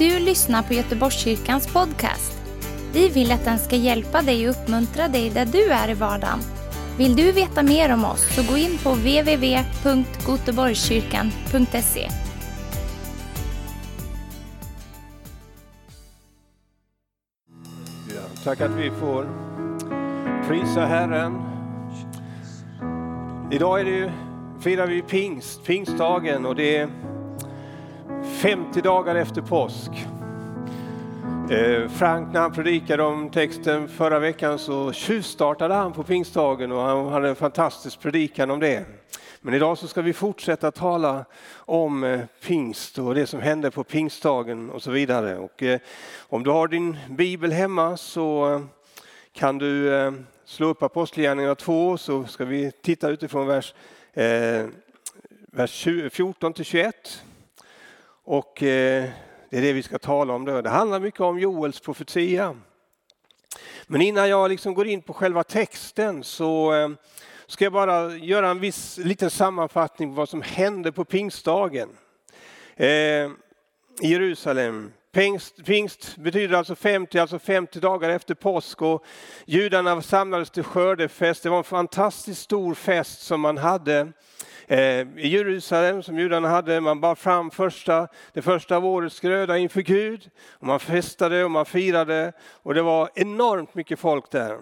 du lyssnar på Göteborgskyrkans podcast. Vi vill att den ska hjälpa dig och uppmuntra dig där du är i vardagen. Vill du veta mer om oss så gå in på www.goteborgskyrkan.se. Ja, tack att vi får prisa Herren. Idag är det ju, firar vi pingst, pingstdagen och det är 50 dagar efter påsk. Eh, Frank när han predikade om texten förra veckan så tjuvstartade han på pingstdagen och han hade en fantastisk predikan om det. Men idag så ska vi fortsätta tala om eh, pingst och det som hände på pingstdagen och så vidare. Och eh, om du har din bibel hemma så kan du slå upp Apostlagärningarna 2 så ska vi titta utifrån vers, eh, vers 14 till 21. Och eh, det är det vi ska tala om då. Det handlar mycket om Joels profetia. Men innan jag liksom går in på själva texten så eh, ska jag bara göra en viss liten sammanfattning på vad som hände på pingstdagen eh, i Jerusalem. Pingst, pingst, betyder alltså 50, alltså 50 dagar efter påsk och judarna samlades till skördefest. Det var en fantastiskt stor fest som man hade Eh, i Jerusalem som judarna hade. Man bar fram första, det första av årets gröda inför Gud. Och man festade och man firade och det var enormt mycket folk där.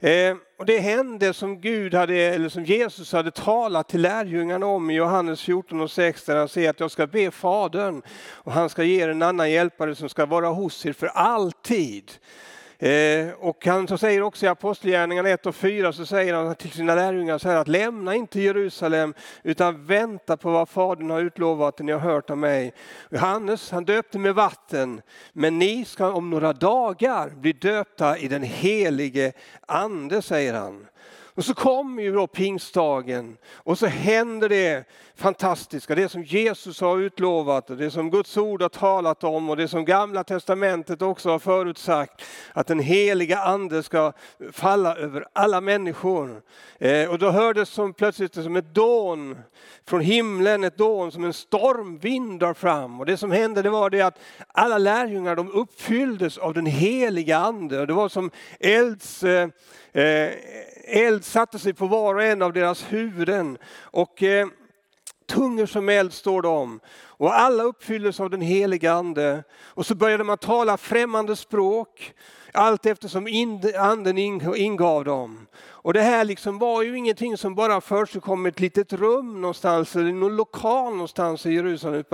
Eh, och det hände som Gud hade, eller som Jesus hade talat till lärjungarna om i Johannes 14 och 6 där han säger att jag ska be Fadern och han ska ge er en annan hjälpare som ska vara hos er för alltid. Eh, och han säger också i Apostlagärningarna 1 och 4 så säger han till sina lärjungar så här att lämna inte Jerusalem utan vänta på vad Fadern har utlovat det ni har hört av mig. Johannes han döpte med vatten men ni ska om några dagar bli döpta i den helige ande säger han. Och så kommer ju då pingstdagen och så händer det fantastiska, det som Jesus har utlovat och det som Guds ord har talat om och det som gamla testamentet också har förutsagt. Att den heliga ande ska falla över alla människor. Eh, och då hördes som plötsligt som ett dån från himlen, ett dån som en stormvind drar fram. Och det som hände det var det att alla lärjungar de uppfylldes av den heliga ande. Och det var som elds eh, eh eld satte sig på var och en av deras huvuden. Och eh, tungor som eld står det om. Och alla uppfylldes av den heliga ande. Och så började man tala främmande språk allt eftersom anden ingav dem. Och det här liksom var ju ingenting som bara försiggick i ett litet rum någonstans eller någon lokal någonstans i Jerusalem.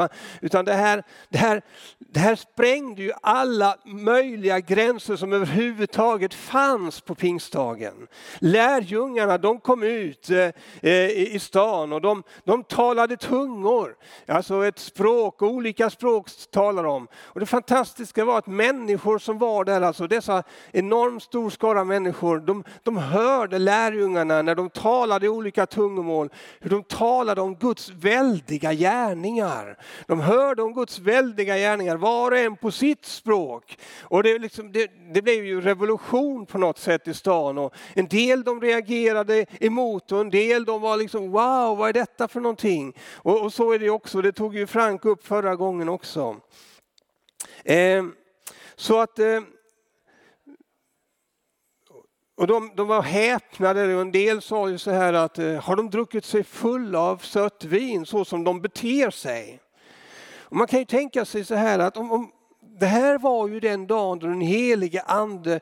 Utan det här, det, här, det här sprängde ju alla möjliga gränser som överhuvudtaget fanns på pingstdagen. Lärjungarna de kom ut eh, eh i stan och de, de talade tungor. Alltså ett språk, olika språk talar de. Och det fantastiska var att människor som var där, alltså dessa enormt stor skara människor, de, de hörde lärjungarna när de talade i olika tungomål, hur de talade om Guds väldiga gärningar. De hörde om Guds väldiga gärningar, var och en på sitt språk. Och det, liksom, det, det blev ju revolution på något sätt i stan. Och en del de reagerade emot och en del de var liksom wow, vad är detta för någonting? Och, och så är det också, det tog ju Frank upp förra gången också. Eh, så att eh, och de, de var häpnade och en del sa ju så här att eh, har de druckit sig fulla av sött vin så som de beter sig? Och man kan ju tänka sig så här att om, om, det här var ju den dagen då den helige ande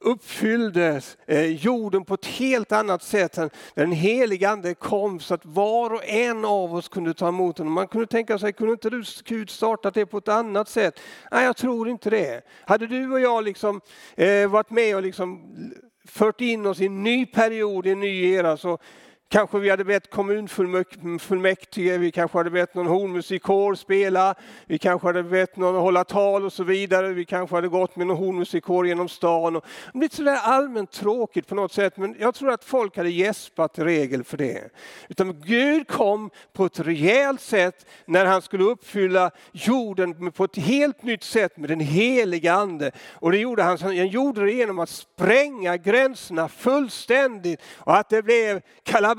uppfyllde eh, jorden på ett helt annat sätt. Den helige ande kom så att var och en av oss kunde ta emot honom. Man kunde tänka sig, kunde inte du Gud startat det på ett annat sätt? Nej, jag tror inte det. Hade du och jag liksom, eh, varit med och liksom fört in oss i en ny period, i en ny era. Så Kanske vi hade bett kommunfullmäktige, vi kanske hade bett någon hornmusikkår spela, vi kanske hade bett någon hålla tal och så vidare. Vi kanske hade gått med någon hornmusikkår genom stan. Och det blivit sådär allmänt tråkigt på något sätt, men jag tror att folk hade gäspat i regel för det. Utan Gud kom på ett rejält sätt när han skulle uppfylla jorden på ett helt nytt sätt med den heliga ande. Och det gjorde han, han gjorde det genom att spränga gränserna fullständigt och att det blev kalabalik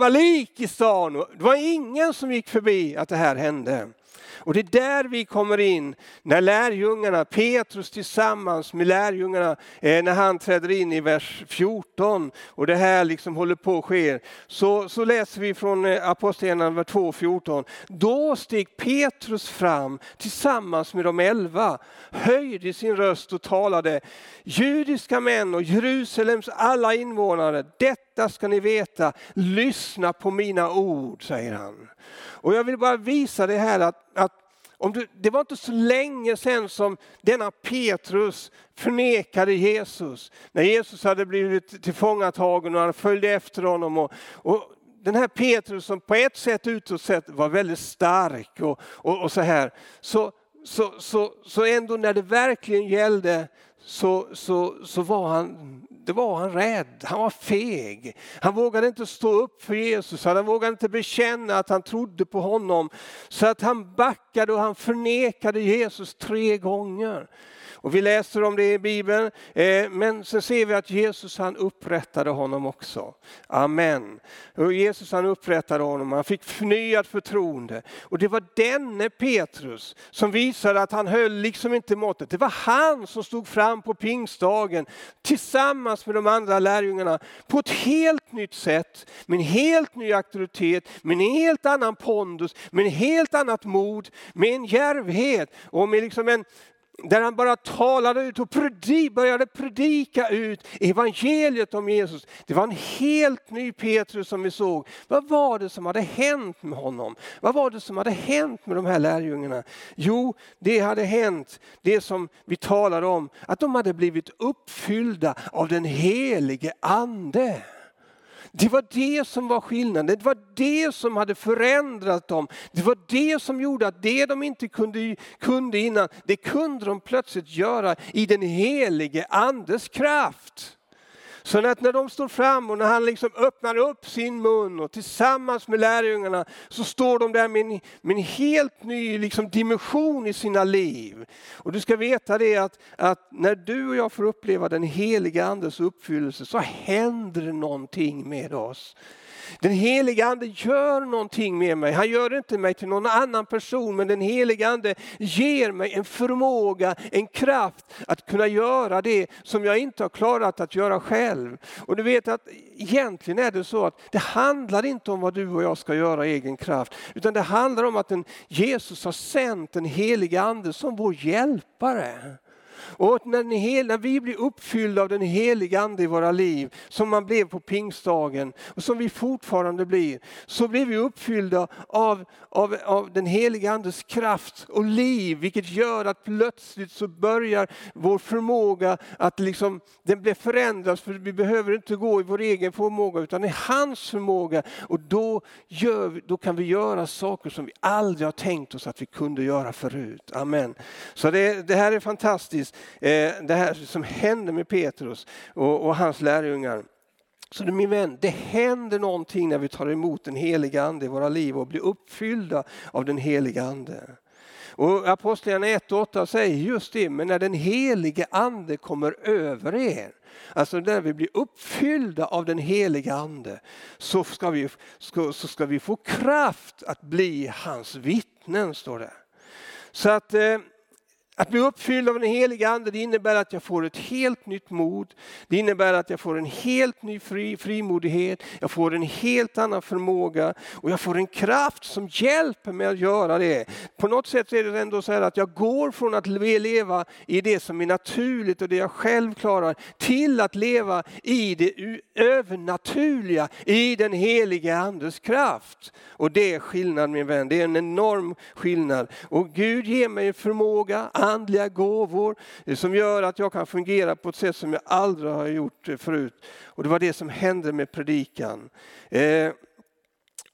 i stan. Det var ingen som gick förbi att det här hände. Och det är där vi kommer in, när lärjungarna, Petrus tillsammans med lärjungarna, eh, när han träder in i vers 14 och det här liksom håller på att ske. Så, så läser vi från eh, Apostlagärningarna 2.14. Då steg Petrus fram tillsammans med de elva, höjde sin röst och talade. Judiska män och Jerusalems alla invånare, detta ska ni veta, lyssna på mina ord, säger han. Och jag vill bara visa det här att, att om du, det var inte så länge sedan som denna Petrus förnekade Jesus. När Jesus hade blivit tillfångatagen och han följde efter honom. Och, och den här Petrus som på ett sätt utåt sett var väldigt stark och, och, och så här. Så, så, så, så ändå när det verkligen gällde så, så, så var han det var han rädd, han var feg. Han vågade inte stå upp för Jesus, han vågade inte bekänna att han trodde på honom. Så att han backade och han förnekade Jesus tre gånger. Och vi läser om det i Bibeln, eh, men så ser vi att Jesus han upprättade honom också. Amen. Och Jesus han upprättade honom, han fick förnyat förtroende. Och det var denne Petrus som visade att han höll liksom inte måttet. Det var han som stod fram på pingstdagen tillsammans med de andra lärjungarna på ett helt nytt sätt, med en helt ny auktoritet, med en helt annan pondus, med en helt annat mod, med en djärvhet och med liksom en där han bara talade ut och predik, började predika ut evangeliet om Jesus. Det var en helt ny Petrus som vi såg. Vad var det som hade hänt med honom? Vad var det som hade hänt med de här lärjungarna? Jo, det hade hänt det som vi talade om, att de hade blivit uppfyllda av den helige ande. Det var det som var skillnaden, det var det som hade förändrat dem. Det var det som gjorde att det de inte kunde, kunde innan, det kunde de plötsligt göra i den helige Andes kraft. Så att när de står fram och när han liksom öppnar upp sin mun och tillsammans med lärjungarna så står de där med en, med en helt ny liksom dimension i sina liv. Och du ska veta det att, att när du och jag får uppleva den heliga Andes uppfyllelse så händer det någonting med oss. Den heliga Ande gör någonting med mig. Han gör inte mig till någon annan person, men den heliga Ande ger mig en förmåga, en kraft att kunna göra det som jag inte har klarat att göra själv. Och du vet att egentligen är det så att det handlar inte om vad du och jag ska göra i egen kraft, utan det handlar om att en Jesus har sänt den heliga Ande som vår hjälpare. Och när, när vi blir uppfyllda av den heliga Ande i våra liv, som man blev på pingstdagen och som vi fortfarande blir, så blir vi uppfyllda av, av, av den heliga Andes kraft och liv, vilket gör att plötsligt så börjar vår förmåga att liksom, den blir förändrad, för vi behöver inte gå i vår egen förmåga utan i hans förmåga. Och då, gör, då kan vi göra saker som vi aldrig har tänkt oss att vi kunde göra förut. Amen. Så det, det här är fantastiskt. Eh, det här som händer med Petrus och, och hans lärjungar. Så min vän, det händer någonting när vi tar emot den heliga Ande i våra liv och blir uppfyllda av den heliga Ande. Och Apostlagärningarna 1 och 8 säger just det, men när den helige Ande kommer över er, alltså när vi blir uppfyllda av den heliga Ande, så ska vi, så ska vi få kraft att bli hans vittnen, står det. Så att eh, att bli uppfylld av den heliga Ande det innebär att jag får ett helt nytt mod. Det innebär att jag får en helt ny fri, frimodighet. Jag får en helt annan förmåga och jag får en kraft som hjälper mig att göra det. På något sätt är det ändå så här att jag går från att leva i det som är naturligt och det jag själv klarar till att leva i det övernaturliga, i den heliga Andes kraft. Och det är skillnad min vän, det är en enorm skillnad. Och Gud ger mig en förmåga andliga gåvor eh, som gör att jag kan fungera på ett sätt som jag aldrig har gjort eh, förut. Och det var det som hände med predikan. Eh,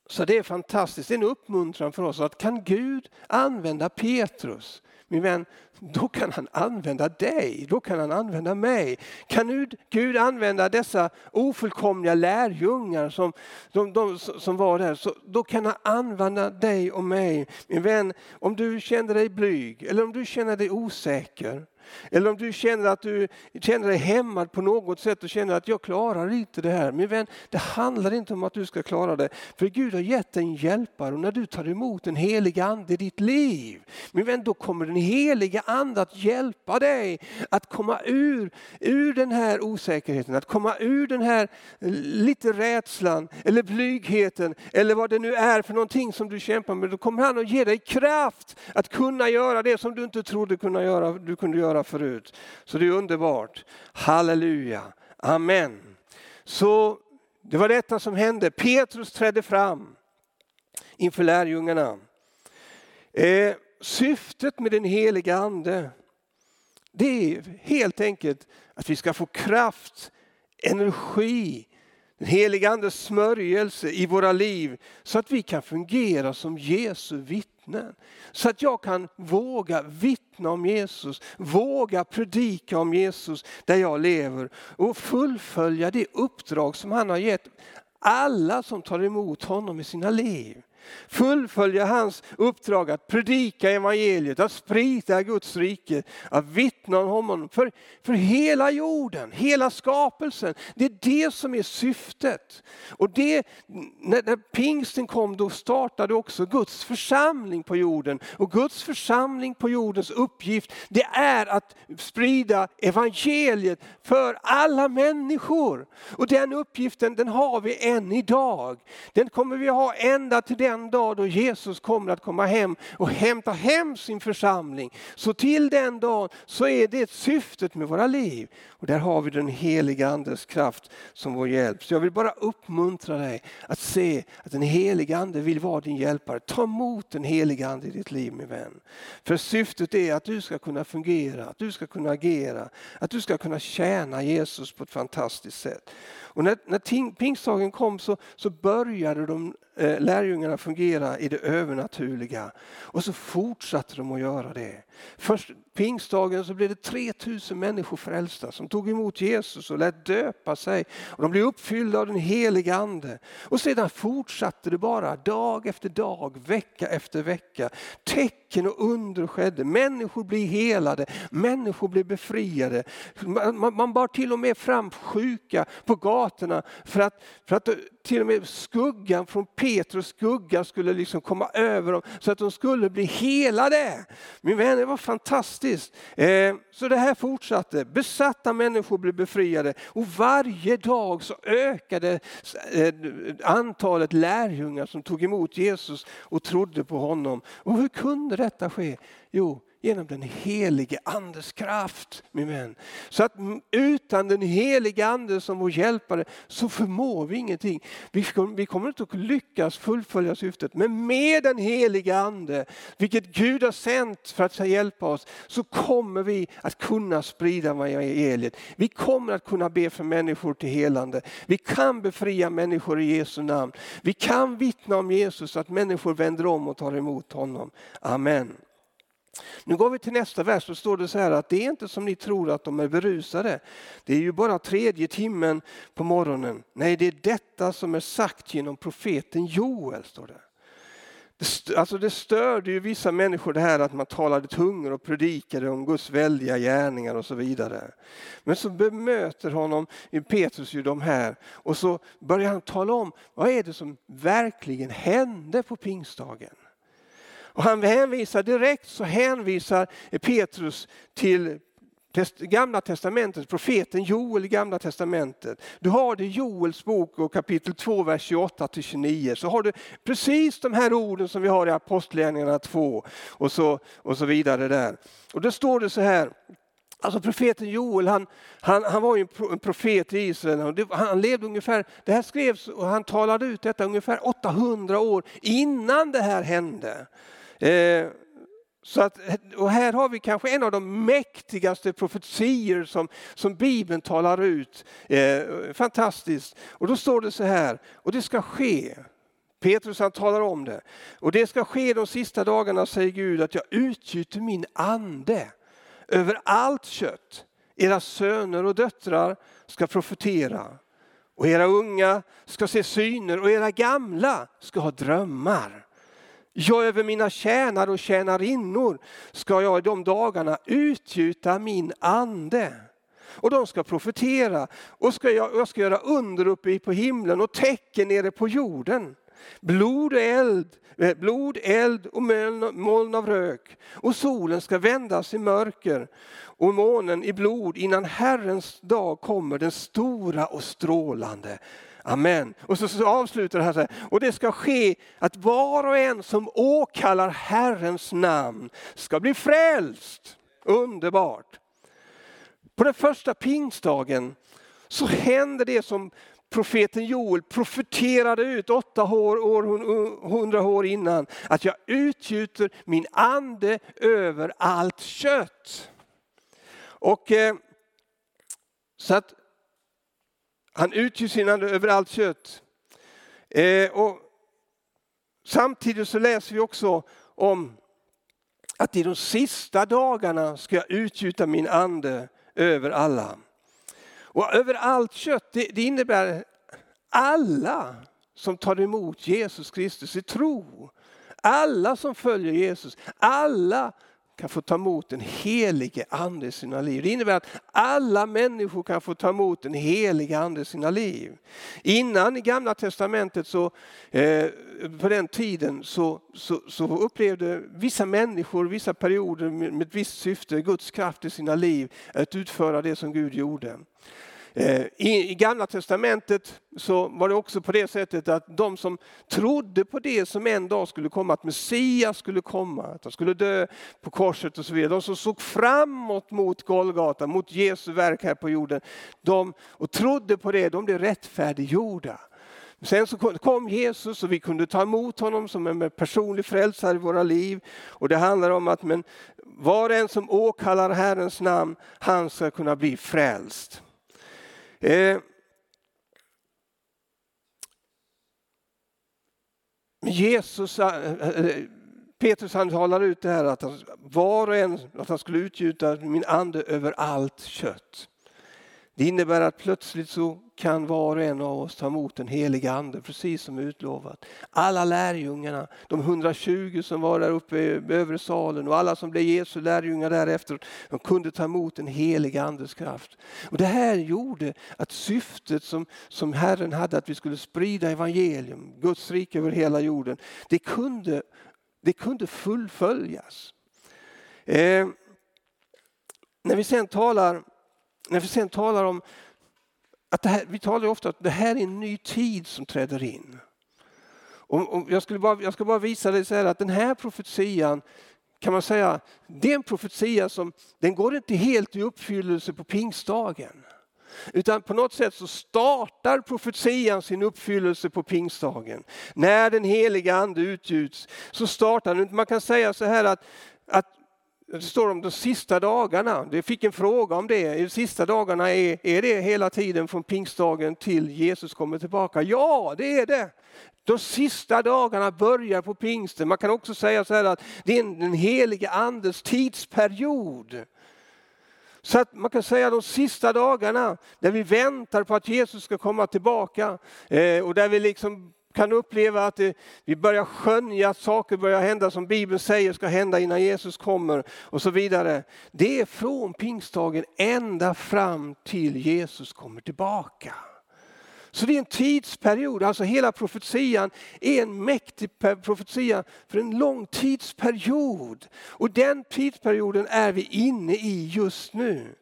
så det är fantastiskt, det är en uppmuntran för oss att kan Gud använda Petrus, min vän, då kan han använda dig, då kan han använda mig. Kan Gud använda dessa ofullkomliga lärjungar som, de, de, som var där, så då kan han använda dig och mig. Min vän, om du känner dig blyg eller om du känner dig osäker, eller om du känner att du känner dig hämmad på något sätt och känner att jag klarar inte det här. Min vän, det handlar inte om att du ska klara det. För Gud har gett dig en hjälpare och när du tar emot en helig ande i ditt liv, min vän, då kommer den heliga ande att hjälpa dig att komma ur, ur den här osäkerheten, att komma ur den här lite rädslan eller blygheten eller vad det nu är för någonting som du kämpar med. Då kommer han att ge dig kraft att kunna göra det som du inte trodde kunna göra, du kunde göra förut. Så det är underbart. Halleluja. Amen. Så det var detta som hände. Petrus trädde fram inför lärjungarna. Eh, syftet med den heliga ande det är helt enkelt att vi ska få kraft, energi, den heliga Andes smörjelse i våra liv så att vi kan fungera som Jesu vittnen. Så att jag kan våga vittna om Jesus, våga predika om Jesus där jag lever och fullfölja det uppdrag som han har gett alla som tar emot honom i sina liv fullfölja hans uppdrag att predika evangeliet, att sprida Guds rike, att vittna om honom för, för hela jorden, hela skapelsen. Det är det som är syftet. Och det, när, när pingsten kom då startade också Guds församling på jorden. Och Guds församling på jordens uppgift det är att sprida evangeliet för alla människor. Och den uppgiften den har vi än idag. Den kommer vi ha ända till den den dag då Jesus kommer att komma hem och hämta hem sin församling. Så till den dagen så är det syftet med våra liv. Och där har vi den heliga Andes kraft som vår hjälp. Så jag vill bara uppmuntra dig att se att den heliga Ande vill vara din hjälpare. Ta emot den heliga Ande i ditt liv min vän. För syftet är att du ska kunna fungera, att du ska kunna agera, att du ska kunna tjäna Jesus på ett fantastiskt sätt. Och när, när pingstdagen kom så, så började de eh, lärjungarna fungera i det övernaturliga. Och så fortsatte de att göra det. Först pingstdagen så blev det 3000 människor frälsta som tog emot Jesus och lät döpa sig. Och de blev uppfyllda av den heliga Ande. Och sedan fortsatte det bara dag efter dag, vecka efter vecka. Tecken och under skedde. Människor blev helade, människor blev befriade. Man, man bar till och med fram sjuka på gatorna för att, för att till och med skuggan från Petrus skugga skulle liksom komma över dem så att de skulle bli helade. Min vän, det var fantastiskt. Eh, så det här fortsatte. Besatta människor blev befriade och varje dag så ökade eh, antalet lärjungar som tog emot Jesus och trodde på honom. Och hur kunde detta ske? Jo, genom den helige Andes kraft, min vän. Så att utan den helige Ande som vår hjälpare så förmår vi ingenting. Vi kommer inte att lyckas fullfölja syftet, men med den helige Ande, vilket Gud har sänt för att hjälpa oss, så kommer vi att kunna sprida evangeliet. Vi kommer att kunna be för människor till helande. Vi kan befria människor i Jesu namn. Vi kan vittna om Jesus så att människor vänder om och tar emot honom. Amen. Nu går vi till nästa vers, så står det så här att det är inte som ni tror att de är berusade. Det är ju bara tredje timmen på morgonen. Nej, det är detta som är sagt genom profeten Joel, står det. Det, alltså det störde ju vissa människor det här att man talade tungor och predikade om Guds väldiga gärningar och så vidare. Men så bemöter honom Petrus ju de här och så börjar han tala om vad är det som verkligen hände på pingstdagen. Och han hänvisar direkt så hänvisar Petrus till Gamla testamentet, profeten Joel i Gamla testamentet. Du har det i Joels bok och kapitel 2, vers 28 till 29. Så har du precis de här orden som vi har i Apostlagärningarna 2 och så, och så vidare där. Och då står det så här, Alltså profeten Joel, han, han, han var ju en profet i Israel. Och det, han levde ungefär, det här skrevs och han talade ut detta ungefär 800 år innan det här hände. Eh, så att, och här har vi kanske en av de mäktigaste profetier som, som Bibeln talar ut. Eh, fantastiskt. Och då står det så här, och det ska ske. Petrus han talar om det. Och det ska ske de sista dagarna, säger Gud, att jag utgjuter min ande över allt kött. Era söner och döttrar ska profetera. Och era unga ska se syner och era gamla ska ha drömmar. Ja, över mina tjänare och tjänarinnor ska jag i de dagarna utgjuta min ande. Och de ska profetera och ska jag, jag ska göra under uppe på himlen och tecken nere på jorden. Blod och eld, eh, blod, eld och moln av rök. Och solen ska vändas i mörker och månen i blod innan Herrens dag kommer, den stora och strålande. Amen. Och så, så avslutar det här så här. Och det ska ske att var och en som åkallar Herrens namn ska bli frälst. Underbart. På den första pingstdagen så händer det som profeten Joel profeterade ut åtta år, hundra år innan. Att jag utgjuter min ande över allt kött. Och eh, så att han utgjuter sin ande över allt kött. Eh, och samtidigt så läser vi också om att i de sista dagarna ska jag utgjuta min ande över alla. Och över allt kött, det, det innebär alla som tar emot Jesus Kristus i tro. Alla som följer Jesus, alla kan få ta emot den helige ande i sina liv. Det innebär att alla människor kan få ta emot den helige ande i sina liv. Innan i gamla testamentet, så, eh, på den tiden, så, så, så, upplevde vissa människor vissa perioder med, med ett visst syfte, Guds kraft i sina liv, att utföra det som Gud gjorde. Eh, I, Gamla testamentet så var det också på det sättet att de som trodde på det som en dag skulle komma, att Messias skulle komma, att han skulle dö på korset och så vidare. De som såg framåt mot Golgata, mot Jesu verk här på jorden, de, och trodde på det, de blev rättfärdiggjorda. Sen så kom Jesus och vi kunde ta emot honom som en personlig frälsare i våra liv. Och det handlar om att men var och en som åkallar Herrens namn, han ska kunna bli frälst. Eh, Jesus, eh, eh, Petrus han talar ut det här att han, var och en att han skulle utgjuta min ande över allt kött. Det innebär att plötsligt så kan var och en av oss ta emot den heliga ande precis som utlovat. Alla lärjungarna, de 120 som var där uppe i övre salen och alla som blev Jesu lärjungar därefter, de kunde ta emot den heliga andes kraft. Och det här gjorde att syftet som, som Herren hade att vi skulle sprida evangelium, Guds rike över hela jorden, det kunde, det kunde fullföljas. Eh, när vi sen talar när vi sen talar om att det här, vi talar ofta om att det här är en ny tid som träder in. Och, och jag, skulle bara, jag ska bara visa dig så här att den här profetian kan man säga, det är en profetia som den går inte helt i uppfyllelse på pingstdagen. Utan på något sätt så startar profetian sin uppfyllelse på pingstdagen. När den heliga ande utgjuts så startar den. Man kan säga så här att, att det står om de sista dagarna. vi fick en fråga om det. De sista dagarna, är, är det hela tiden från pingstdagen till Jesus kommer tillbaka? Ja, det är det. De sista dagarna börjar på pingsten. Man kan också säga så här att det är den helige andes tidsperiod. Så att man kan säga de sista dagarna där vi väntar på att Jesus ska komma tillbaka eh, och där vi liksom kan uppleva att det, vi börjar skönja att saker börjar hända som Bibeln säger ska hända innan Jesus kommer och så vidare. Det är från pingstdagen ända fram till Jesus kommer tillbaka. Så det är en tidsperiod, alltså hela profetian är en mäktig profetia för en lång tidsperiod. Och den tidsperioden är vi inne i just nu.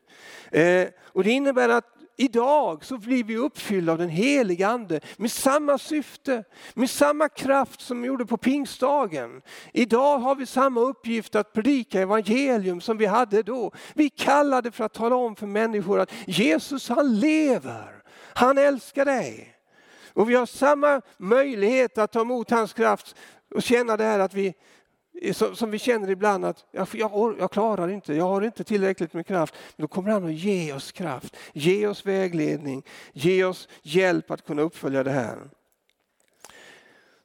Eh, och det innebär att idag så blir vi uppfyllda av den heliga Ande med samma syfte, med samma kraft som vi gjorde på pingstdagen. Idag har vi samma uppgift att predika evangelium som vi hade då. Vi kallade för att tala om för människor att Jesus han lever, han älskar dig. Och vi har samma möjlighet att ta emot hans kraft och känna det här att vi, som vi känner ibland att jag, jag, jag, klarar inte, jag har inte tillräckligt med kraft. Men då kommer han att ge oss kraft, ge oss vägledning, ge oss hjälp att kunna uppfölja det här.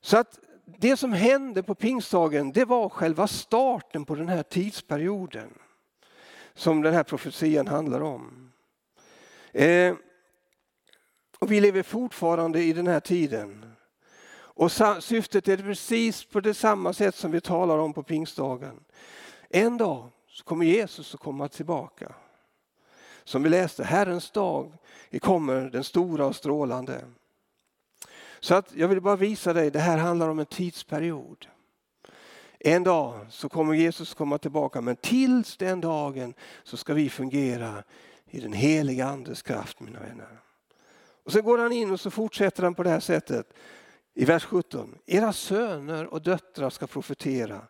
Så att det som hände på pingstdagen det var själva starten på den här tidsperioden som den här profetian handlar om. Eh, och vi lever fortfarande i den här tiden. Och syftet är precis på det samma sätt som vi talar om på pingstdagen. En dag så kommer Jesus att komma tillbaka. Som vi läste, Herrens dag kommer den stora och strålande. Så att jag vill bara visa dig, det här handlar om en tidsperiod. En dag så kommer Jesus komma tillbaka men tills den dagen så ska vi fungera i den heliga andes kraft mina vänner. Och Sen går han in och så fortsätter han på det här sättet i vers 17. Era söner och döttrar ska profetera.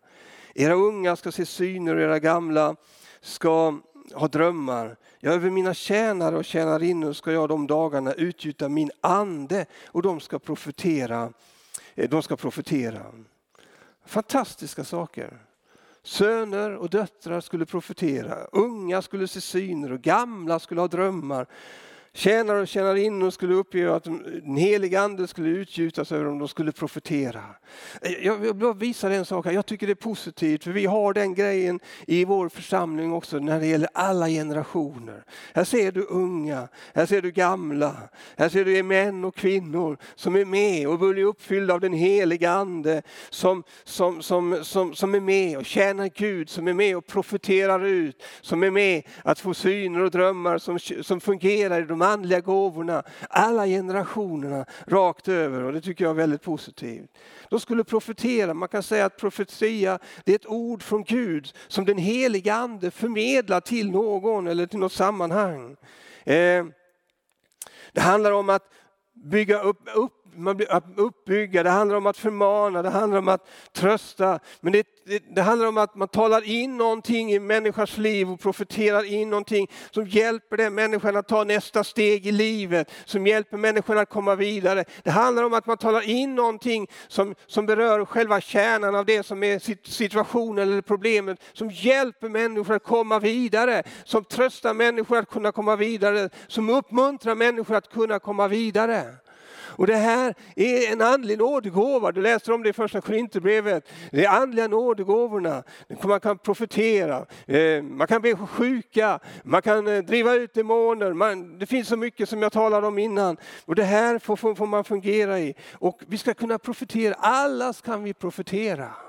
Era unga ska se syner och era gamla ska ha drömmar. Ja, över mina tjänare och tjänarinnor ska jag de dagarna utgjuta min ande och de ska profetera. Eh, de ska profetera. Fantastiska saker. Söner och döttrar skulle profetera, unga skulle se syner och gamla skulle ha drömmar. Tjänare och tjänarinnor skulle uppge att den heliga ande skulle utgjutas över dem, de skulle profetera. Eh, jag vill bara visa en sak här, jag tycker det är positivt för vi har den grejen i vår församling också när det gäller alla generationer. Här ser du unga, här ser du gamla, här ser du män och kvinnor som är med och blir uppfyllda av den heliga ande som, som, som, som, som är med och tjänar Gud, som är med och profeterar ut, som är med att få syner och drömmar som, som fungerar i de andliga gåvorna, alla generationerna rakt över och det tycker jag är väldigt positivt. De skulle profetera, man kan säga att profetia det är ett ord från Gud som den heliga ande förmedlar till någon eller till något sammanhang. Eh, det handlar om att bygga upp, upp man blir uppbygga, det handlar om att förmana, det handlar om att trösta. Men det, det, det, handlar om att man talar in någonting i människans liv och profeterar in någonting som hjälper den människan att ta nästa steg i livet, som hjälper människan att komma vidare. Det handlar om att man talar in någonting som, som berör själva kärnan av det som är situationen eller problemet, som hjälper människor att komma vidare, som tröstar människor att kunna komma vidare, som uppmuntrar människor att kunna komma vidare. Och det här är en andlig nådegåva. Du läser om det i första Korinthierbrevet. Det är andliga nådegåvorna. Man kan profetera, eh, man kan be sjuka, man kan eh, driva ut demoner. Man, det finns så mycket som jag talade om innan. Och det här får, får, får man fungera i. Och vi ska kunna profetera, allas kan vi profetera.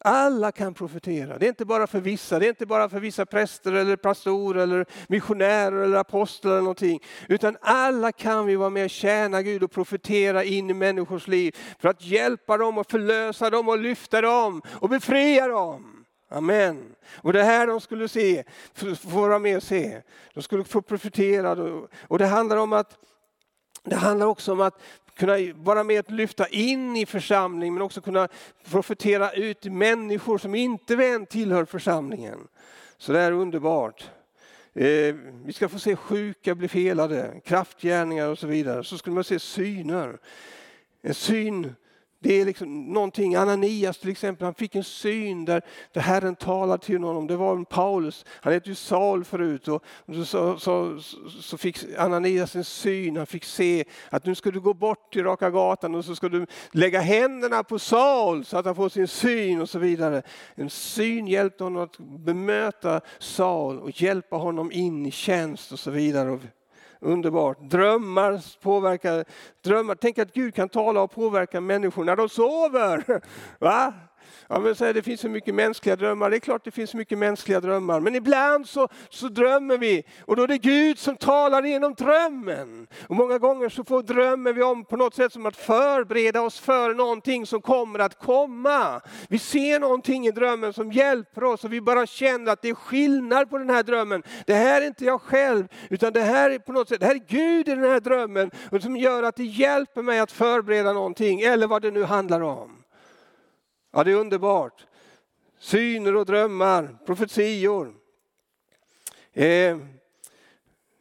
Alla kan profetera. Det är inte bara för vissa. Det är inte bara för vissa präster eller pastorer eller missionärer eller apostlar eller någonting. Utan alla kan vi vara med och tjäna Gud och profetera in i människors liv för att hjälpa dem och förlösa dem och lyfta dem och befria dem. Amen. Och det här de skulle se, få vara med och se. De skulle få profetera och det handlar om att det handlar också om att kunna vara med att lyfta in i församlingen men också kunna profetera ut människor som inte vän tillhör församlingen. Så det är underbart. Eh, vi ska få se sjuka bli felade, kraftgärningar och så vidare. Så skulle man se syner. En syn det är liksom någonting, Ananias till exempel, han fick en syn där, där Herren talade till honom. Det var Paulus, han hette ju Saul förut. Och så, så, så, fick Ananias en syn, han fick se att nu ska du gå bort till Raka gatan och så ska du lägga händerna på Saul så att han får sin syn och så vidare. En syn hjälpte honom att bemöta Saul och hjälpa honom in i tjänst och så vidare. Underbart. Drömmar påverkar drömmar. Tänk att Gud kan tala och påverka människor när de sover. Va? Ja, men så här, det finns så mycket mänskliga drömmar. Det är klart det finns mycket mänskliga drömmar. Men ibland så, så drömmer vi och då är det Gud som talar genom drömmen. Och många gånger så får drömmer vi om på något sätt som att förbereda oss för någonting som kommer att komma. Vi ser någonting i drömmen som hjälper oss och vi bara känner att det är skillnad på den här drömmen. Det här är inte jag själv utan det här är på något sätt, det här är Gud i den här drömmen och som gör att det hjälper mig att förbereda någonting eller vad det nu handlar om. Ja, det är underbart. Syner och drömmar, profetior. Eh,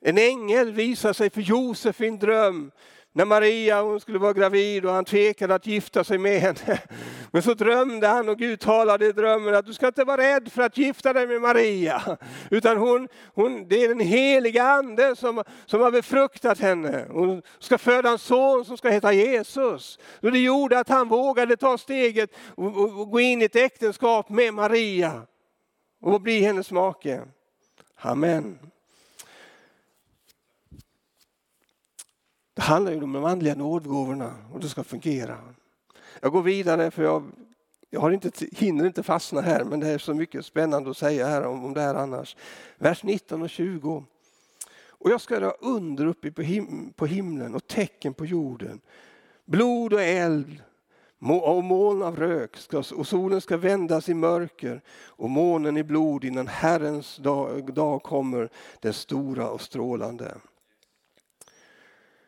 en ängel visar sig för Josef i en dröm när Maria hon skulle vara gravid och han tvekade att gifta sig med henne. Men så drömde han och Gud talade i drömmen att du ska inte vara rädd för att gifta dig med Maria. Utan hon, hon, det är den heliga ande som, som har befruktat henne. Hon ska föda en son som ska heta Jesus. Och det gjorde att han vågade ta steget och, och, och gå in i ett äktenskap med Maria och bli hennes make. Amen. Det handlar ju om de andliga nådgåvorna och det ska fungera. Jag går vidare för jag, jag har inte, hinner inte fastna här men det är så mycket spännande att säga här om, om det här annars. Vers 19 och 20. Och jag ska göra under uppe på, him på himlen och tecken på jorden. Blod och eld och moln av rök och solen ska vändas i mörker och månen i blod innan Herrens dag, dag kommer, den stora och strålande.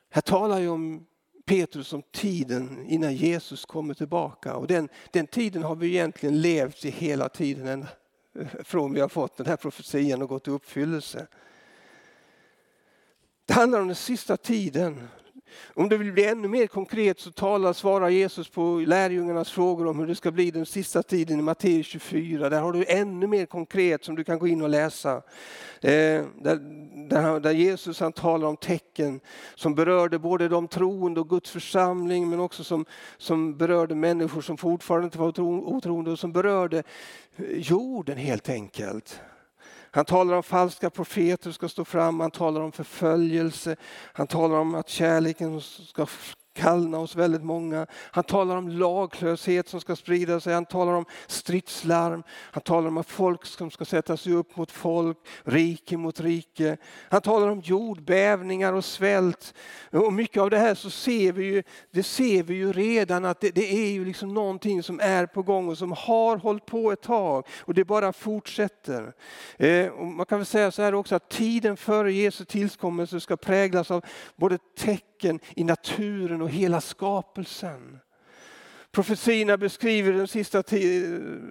Här talar jag om Petrus om tiden innan Jesus kommer tillbaka. Och den, den tiden har vi egentligen levt i hela tiden från vi har fått den här profetian och gått i uppfyllelse. Det handlar om den sista tiden om du vill bli ännu mer konkret så talar, svarar Jesus på lärjungarnas frågor om hur det ska bli den sista tiden i Matteus 24. Där har du ännu mer konkret som du kan gå in och läsa. Eh, där, där, där, Jesus han talar om tecken som berörde både de troende och Guds församling men också som, som berörde människor som fortfarande inte var otroende och som berörde jorden helt enkelt. Han talar om falska profeter ska stå fram, han talar om förföljelse, han talar om att kärleken ska kallna hos väldigt många. Han talar om laglöshet som ska sprida sig, han talar om stridslarm, han talar om att folk som ska sätta sig upp mot folk, rike mot rike. Han talar om jordbävningar och svält. Och mycket av det här så ser vi ju, det ser vi ju redan att det, det är ju liksom någonting som är på gång och som har hållit på ett tag och det bara fortsätter. Eh, och man kan väl säga så här också att tiden före Jesu tillkommelse ska präglas av både tecken i naturen och hela skapelsen. Profetierna beskriver den, sista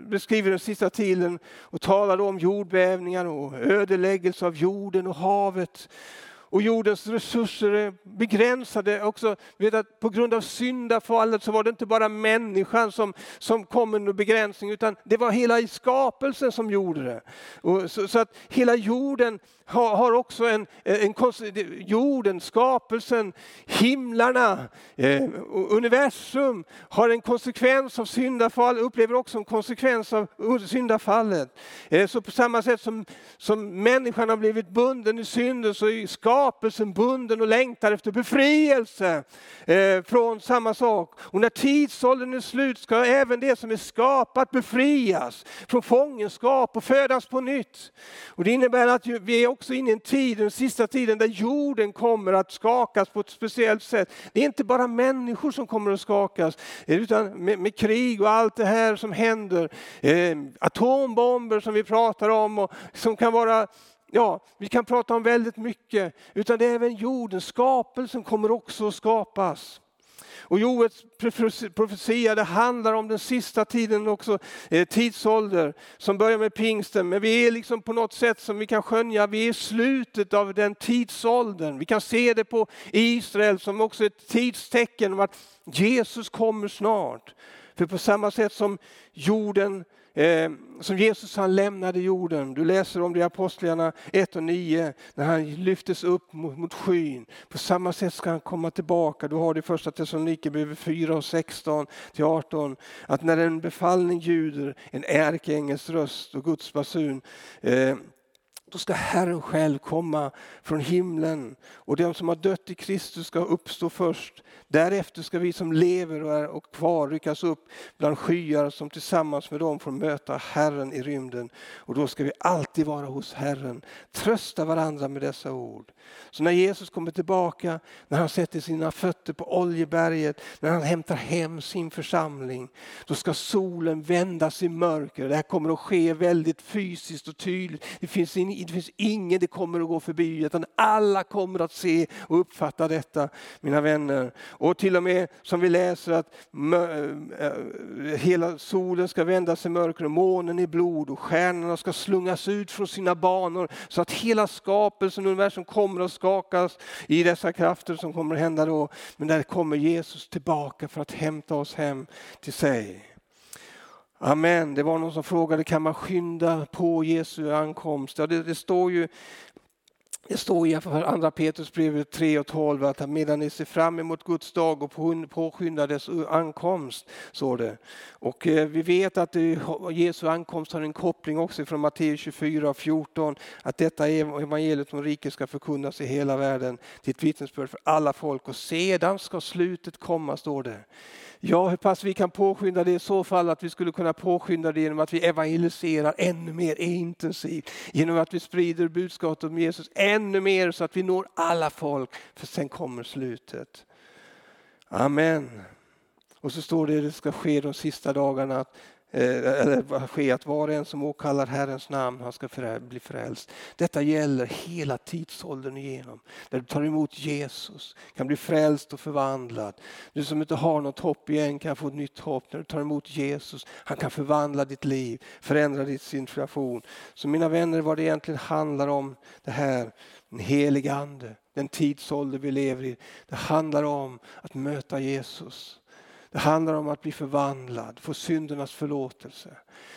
beskriver den sista tiden och talar om jordbävningar och ödeläggelse av jorden och havet och jordens resurser är begränsade. Också, vet att på grund av syndafallet så var det inte bara människan som, som kom under begränsning utan det var hela skapelsen som gjorde det. Och så, så att hela jorden har, har också en, en, jorden, skapelsen, himlarna, eh, universum har en konsekvens av syndafall, upplever också en konsekvens av syndafallet. Eh, så på samma sätt som, som människan har blivit bunden i synden så är skapelsen skapelsen bunden och längtar efter befrielse eh, från samma sak. Och när tidsåldern är slut ska även det som är skapat befrias från fångenskap och födas på nytt. Och det innebär att vi är också inne i en tid, den sista tiden, där jorden kommer att skakas på ett speciellt sätt. Det är inte bara människor som kommer att skakas, eh, utan med, med krig och allt det här som händer. Eh, atombomber som vi pratar om och som kan vara Ja, vi kan prata om väldigt mycket, utan det är även jorden, skapelsen kommer också att skapas. Och Joels profetia det handlar om den sista tiden också, eh, tidsålder som börjar med pingsten. Men vi är liksom på något sätt som vi kan skönja, vi är i slutet av den tidsåldern. Vi kan se det på Israel som också ett tidstecken om att Jesus kommer snart. För på samma sätt som jorden Eh, som Jesus han lämnade jorden. Du läser om det i Apostlarna 1 och 9 när han lyftes upp mot, mot skyn. På samma sätt ska han komma tillbaka. Du har det i första Thessalonikerbrevet 4 och 16 till 18. Att när en befallning ljuder, en ärkeängels röst och Guds basun eh, då ska Herren själv komma från himlen och de som har dött i Kristus ska uppstå först. Därefter ska vi som lever och är och kvar ryckas upp bland skyar som tillsammans med dem får möta Herren i rymden. Och då ska vi alltid vara hos Herren. Trösta varandra med dessa ord. Så när Jesus kommer tillbaka, när han sätter sina fötter på Oljeberget, när han hämtar hem sin församling, då ska solen vändas i mörker. Det här kommer att ske väldigt fysiskt och tydligt. Det finns, in, det finns ingen det kommer att gå förbi, utan alla kommer att se och uppfatta detta, mina vänner. Och till och med som vi läser att eh, hela solen ska vändas i mörker och månen i blod och stjärnorna ska slungas ut från sina banor så att hela skapelsen och universum kommer att skakas i dessa krafter som kommer att hända då. Men där kommer Jesus tillbaka för att hämta oss hem till sig. Amen. Det var någon som frågade, kan man skynda på Jesu ankomst? Ja, det, det står ju det står i andra Petrusbrevet 3 och 12 att medan ni ser fram emot Guds dag och påskyndar dess ankomst, Så det. Och eh, vi vet att Jesu ankomst har en koppling också från Matteus 24 och 14, att detta evangeliet om riket ska förkunnas i hela världen till ett vittnesbörd för alla folk och sedan ska slutet komma, står det. Ja, hur pass vi kan påskynda det i så fall att vi skulle kunna påskynda det genom att vi evangeliserar ännu mer intensivt. Genom att vi sprider budskapet om Jesus ännu mer så att vi når alla folk. För sen kommer slutet. Amen. Och så står det att det ska ske de sista dagarna att Eh, eller ske att var och en som åkallar Herrens namn han ska bli frälst. Detta gäller hela tidsåldern igenom. Där du tar emot Jesus, kan bli frälst och förvandlad. Du som inte har något hopp igen kan få ett nytt hopp när du tar emot Jesus. Han kan förvandla ditt liv, förändra din situation. Så mina vänner, vad det egentligen handlar om det här, den helige Ande, den tidsålder vi lever i. Det handlar om att möta Jesus. Det handlar om att bli förvandlad, få syndernas förlåtelse.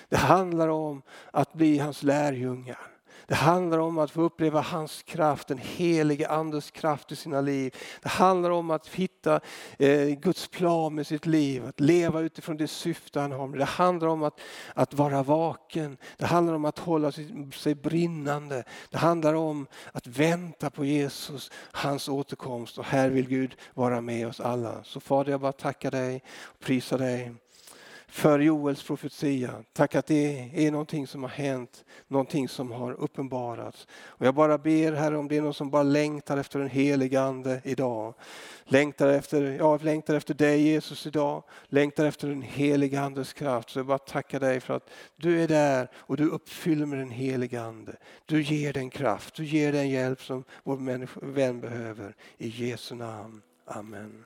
Det handlar om att bli hans lärjungar. Det handlar om att få uppleva hans kraft, den helige Andes kraft i sina liv. Det handlar om att hitta eh, Guds plan med sitt liv, att leva utifrån det syfte han har. Det handlar om att, att vara vaken, det handlar om att hålla sig, sig brinnande. Det handlar om att vänta på Jesus, hans återkomst. Och här vill Gud vara med oss alla. Så Fader, jag bara tackar dig och prisar dig för Joels profetia. Tack att det är någonting som har hänt, någonting som har uppenbarats. Och jag bara ber Herre om det är någon som bara längtar efter den helige Ande idag. Längtar efter, ja, längtar efter dig Jesus idag, längtar efter den helige Andes kraft. Så jag bara tackar dig för att du är där och du uppfyller med den helige Ande. Du ger den kraft, du ger den hjälp som vår vän behöver. I Jesu namn. Amen.